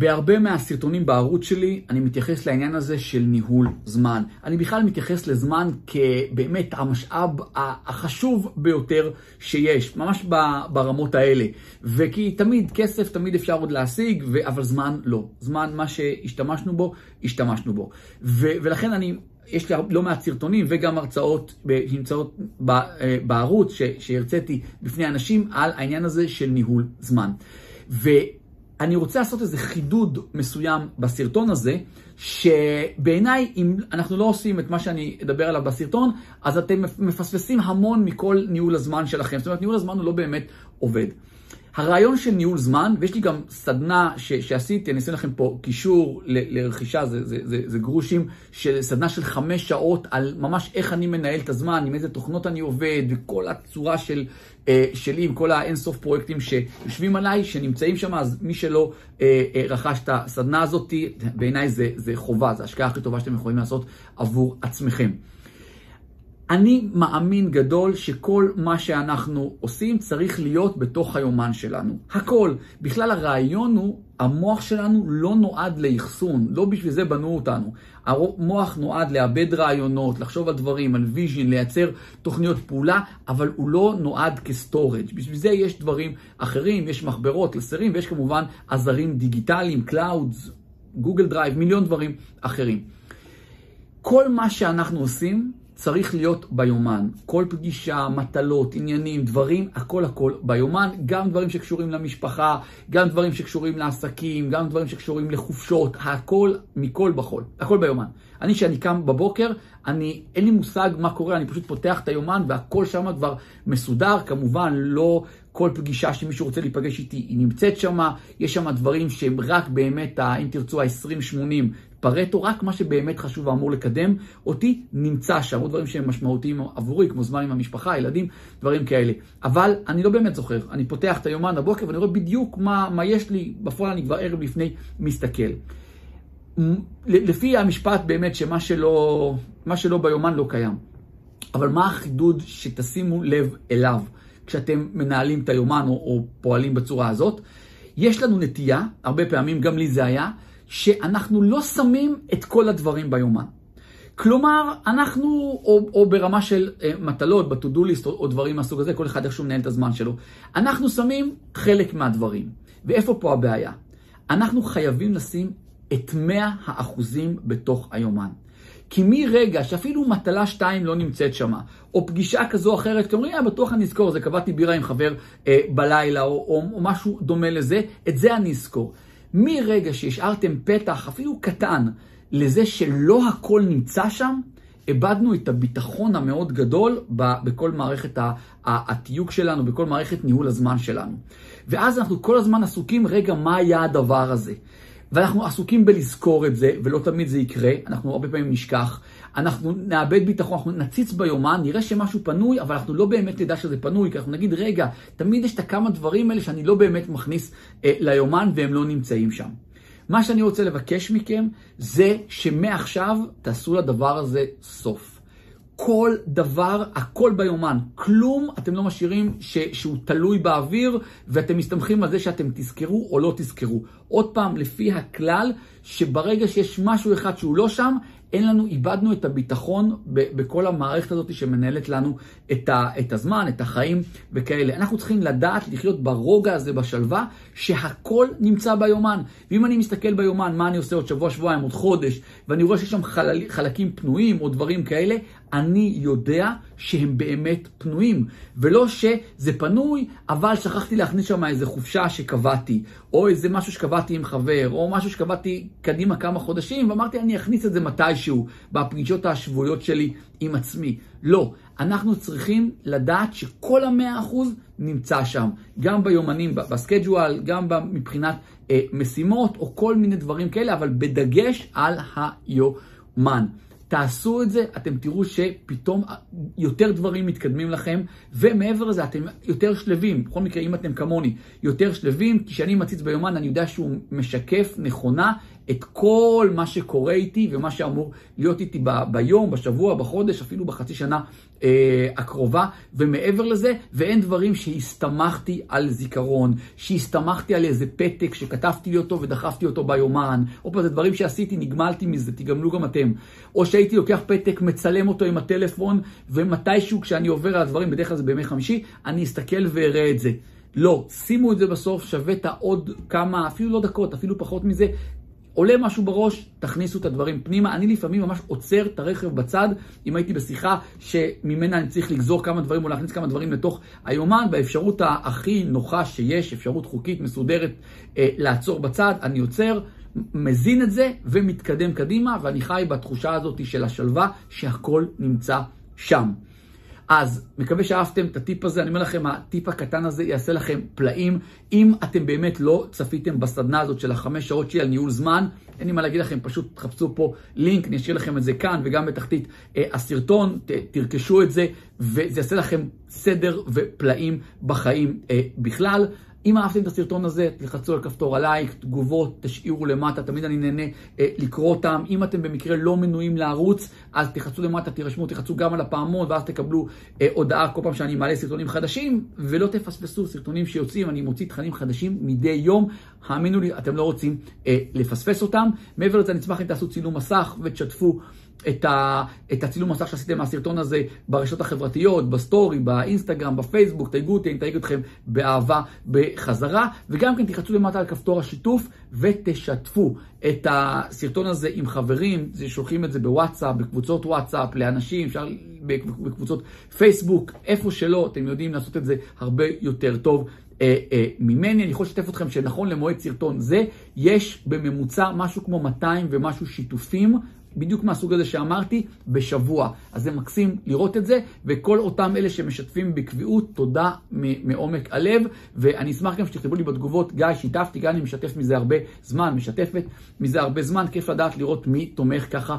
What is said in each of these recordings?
בהרבה מהסרטונים בערוץ שלי, אני מתייחס לעניין הזה של ניהול זמן. אני בכלל מתייחס לזמן כבאמת המשאב החשוב ביותר שיש, ממש ברמות האלה. וכי תמיד כסף, תמיד אפשר עוד להשיג, אבל זמן לא. זמן, מה שהשתמשנו בו, השתמשנו בו. ו- ולכן אני... יש לי לא מעט סרטונים וגם הרצאות שנמצאות בערוץ שהרציתי בפני אנשים על העניין הזה של ניהול זמן. ואני רוצה לעשות איזה חידוד מסוים בסרטון הזה, שבעיניי, אם אנחנו לא עושים את מה שאני אדבר עליו בסרטון, אז אתם מפספסים המון מכל ניהול הזמן שלכם. זאת אומרת, ניהול הזמן הוא לא באמת עובד. הרעיון של ניהול זמן, ויש לי גם סדנה ש, שעשיתי, אני אעשה לכם פה קישור ל, לרכישה, זה, זה, זה, זה גרושים, של סדנה של חמש שעות על ממש איך אני מנהל את הזמן, עם איזה תוכנות אני עובד, וכל הצורה של, אה, שלי, עם כל האינסוף פרויקטים שיושבים עליי, שנמצאים שם, אז מי שלא אה, אה, רכש את הסדנה הזאת, בעיניי זה, זה חובה, זו ההשקעה הכי טובה שאתם יכולים לעשות עבור עצמכם. אני מאמין גדול שכל מה שאנחנו עושים צריך להיות בתוך היומן שלנו. הכל. בכלל הרעיון הוא, המוח שלנו לא נועד לאחסון, לא בשביל זה בנו אותנו. המוח נועד לאבד רעיונות, לחשוב על דברים, על ויז'ין, לייצר תוכניות פעולה, אבל הוא לא נועד כ storage. בשביל זה יש דברים אחרים, יש מחברות, קלסרים, ויש כמובן עזרים דיגיטליים, clouds, גוגל דרייב, מיליון דברים אחרים. כל מה שאנחנו עושים, צריך להיות ביומן. כל פגישה, מטלות, עניינים, דברים, הכל הכל ביומן. גם דברים שקשורים למשפחה, גם דברים שקשורים לעסקים, גם דברים שקשורים לחופשות, הכל מכל וכול. הכל ביומן. אני, כשאני קם בבוקר, אני, אין לי מושג מה קורה, אני פשוט פותח את היומן והכל שם כבר מסודר. כמובן, לא כל פגישה שמישהו רוצה להיפגש איתי, היא נמצאת שם. יש שם דברים שהם רק באמת, אם תרצו, ה-20-80 פרטו, רק מה שבאמת חשוב ואמור לקדם אותי, נמצא שם. עוד דברים שהם משמעותיים עבורי, כמו זמן עם המשפחה, ילדים, דברים כאלה. אבל אני לא באמת זוכר. אני פותח את היומן בבוקר ואני רואה בדיוק מה, מה יש לי, בפועל אני כבר ערב לפני מסתכל. לפי המשפט באמת שמה שלא, שלא ביומן לא קיים. אבל מה החידוד שתשימו לב אליו כשאתם מנהלים את היומן או, או פועלים בצורה הזאת? יש לנו נטייה, הרבה פעמים, גם לי זה היה, שאנחנו לא שמים את כל הדברים ביומן. כלומר, אנחנו, או, או ברמה של אה, מטלות, ב-to-do list או, או דברים מהסוג הזה, כל אחד איכשהו מנהל את הזמן שלו. אנחנו שמים חלק מהדברים. ואיפה פה הבעיה? אנחנו חייבים לשים את 100 האחוזים בתוך היומן. כי מרגע שאפילו מטלה 2 לא נמצאת שם, או פגישה כזו או אחרת, כי אומרים, אה, בטוח אני אזכור, זה קבעתי בירה עם חבר אה, בלילה, או, או, או משהו דומה לזה, את זה אני אזכור. מרגע שהשארתם פתח, אפילו קטן, לזה שלא הכל נמצא שם, איבדנו את הביטחון המאוד גדול בכל מערכת התיוג שלנו, בכל מערכת ניהול הזמן שלנו. ואז אנחנו כל הזמן עסוקים, רגע, מה היה הדבר הזה? ואנחנו עסוקים בלזכור את זה, ולא תמיד זה יקרה, אנחנו הרבה פעמים נשכח. אנחנו נאבד ביטחון, אנחנו נציץ ביומן, נראה שמשהו פנוי, אבל אנחנו לא באמת נדע שזה פנוי, כי אנחנו נגיד, רגע, תמיד יש את הכמה דברים האלה שאני לא באמת מכניס אה, ליומן והם לא נמצאים שם. מה שאני רוצה לבקש מכם זה שמעכשיו תעשו לדבר הזה סוף. כל דבר, הכל ביומן. כלום אתם לא משאירים ש, שהוא תלוי באוויר, ואתם מסתמכים על זה שאתם תזכרו או לא תזכרו. עוד פעם, לפי הכלל, שברגע שיש משהו אחד שהוא לא שם, אין לנו, איבדנו את הביטחון בכל המערכת הזאת שמנהלת לנו את, ה, את הזמן, את החיים וכאלה. אנחנו צריכים לדעת לחיות ברוגע הזה, בשלווה, שהכל נמצא ביומן. ואם אני מסתכל ביומן, מה אני עושה עוד שבוע, שבועיים, עוד חודש, ואני רואה שיש שם חלקים פנויים או דברים כאלה, אני יודע שהם באמת פנויים. ולא שזה פנוי, אבל שכחתי להכניס שם איזה חופשה שקבעתי, או איזה משהו שקבעתי עם חבר, או משהו שקבעתי קדימה כמה חודשים, ואמרתי, אני אכניס את זה מתישהו, בפגישות השבועיות שלי עם עצמי. לא, אנחנו צריכים לדעת שכל המאה אחוז נמצא שם, גם ביומנים, בסקייג'ואל, גם מבחינת אה, משימות, או כל מיני דברים כאלה, אבל בדגש על היומן. תעשו את זה, אתם תראו שפתאום יותר דברים מתקדמים לכם, ומעבר לזה אתם יותר שלווים. בכל מקרה, אם אתם כמוני, יותר שלווים, כי כשאני מציץ ביומן אני יודע שהוא משקף נכונה את כל מה שקורה איתי ומה שאמור להיות איתי ב- ביום, בשבוע, בחודש, אפילו בחצי שנה אה, הקרובה, ומעבר לזה, ואין דברים שהסתמכתי על זיכרון, שהסתמכתי על איזה פתק שכתבתי לי אותו ודחפתי אותו ביומן, או פעם זה דברים שעשיתי, נגמלתי מזה, תגמלו גם אתם. או שהייתי לוקח פתק, מצלם אותו עם הטלפון, ומתישהו כשאני עובר על הדברים, בדרך כלל זה בימי חמישי, אני אסתכל ואראה את זה. לא, שימו את זה בסוף, שווה את העוד כמה, אפילו לא דקות, אפילו פחות מזה, עולה משהו בראש, תכניסו את הדברים פנימה. אני לפעמים ממש עוצר את הרכב בצד, אם הייתי בשיחה שממנה אני צריך לגזור כמה דברים או להכניס כמה דברים לתוך היומן, באפשרות הכי נוחה שיש, אפשרות חוקית מסודרת אה, לעצור בצד, אני עוצר. מזין את זה ומתקדם קדימה, ואני חי בתחושה הזאת של השלווה שהכל נמצא שם. אז מקווה שאהבתם את הטיפ הזה, אני אומר לכם, הטיפ הקטן הזה יעשה לכם פלאים. אם אתם באמת לא צפיתם בסדנה הזאת של החמש שעות שלי על ניהול זמן, אין לי מה להגיד לכם, פשוט תחפשו פה לינק, אני אשאיר לכם את זה כאן וגם בתחתית אה, הסרטון, ת, תרכשו את זה, וזה יעשה לכם סדר ופלאים בחיים אה, בכלל. אם אהבתם את הסרטון הזה, תלחצו על כפתור הלייק, תגובות, תשאירו למטה, תמיד אני נהנה אה, לקרוא אותם. אם אתם במקרה לא מנויים לערוץ, אז תלחצו למטה, תירשמו, תלחצו גם על הפעמון, ואז תקבלו אה, הודעה כל פעם שאני מעלה סרטונים חדשים, ולא תפספסו סרטונים שיוצאים, אני מוציא תכנים חדשים מדי יום. האמינו לי, אתם לא רוצים אה, לפספס אותם. מעבר לזה, אני אשמח אם תעשו צילום מסך ותשתפו. את, ה, את הצילום מסך שעשיתם מהסרטון הזה ברשתות החברתיות, בסטורי, באינסטגרם, בפייסבוק, תייגו אותי, אני אתייג אתכם באהבה בחזרה, וגם כן תחצו למטה על כפתור השיתוף ותשתפו את הסרטון הזה עם חברים, שולחים את זה בוואטסאפ, בקבוצות וואטסאפ, לאנשים, אפשר בקבוצות פייסבוק, איפה שלא, אתם יודעים לעשות את זה הרבה יותר טוב. אה, אה, ממני, אני יכול לשתף אתכם שנכון למועד סרטון זה, יש בממוצע משהו כמו 200 ומשהו שיתופים בדיוק מהסוג הזה שאמרתי, בשבוע. אז זה מקסים לראות את זה, וכל אותם אלה שמשתפים בקביעות, תודה מעומק הלב, ואני אשמח גם שתכתבו לי בתגובות, גיא, שיתפתי, גיא, אני משתף מזה הרבה זמן, משתפת מזה הרבה זמן, כיף לדעת לראות מי תומך ככה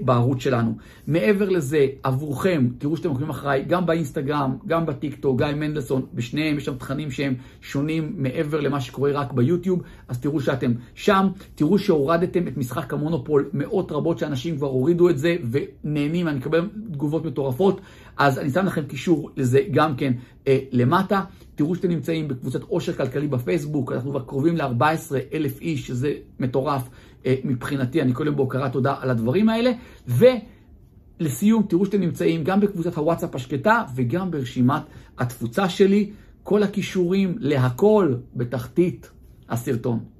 בערוץ שלנו. מעבר לזה, עבורכם, תראו שאתם עוקבים אחריי, גם באינסטגרם, גם בטיקטוק, גיא מנדלסון, בשניהם יש שם תכנים שהם שונים מעבר למה שקורה רק ביוטיוב, אז תראו שאתם שם, תראו שהורדתם את משחק המונופול, מאות רבות שאנשים כבר הורידו את זה ונהנים, אני מקבל תגובות מטורפות, אז אני שם לכם קישור לזה גם כן אה, למטה. תראו שאתם נמצאים בקבוצת עושר כלכלי בפייסבוק, אנחנו כבר קרובים ל-14 אלף איש, שזה מטורף. אה, מבחינתי, אני כל יום בהוקרת תודה על הדברים האלה. ולסיום, תראו שאתם נמצאים גם בקבוצת הוואטסאפ השקטה וגם ברשימת התפוצה שלי. כל הכישורים להכל בתחתית הסרטון.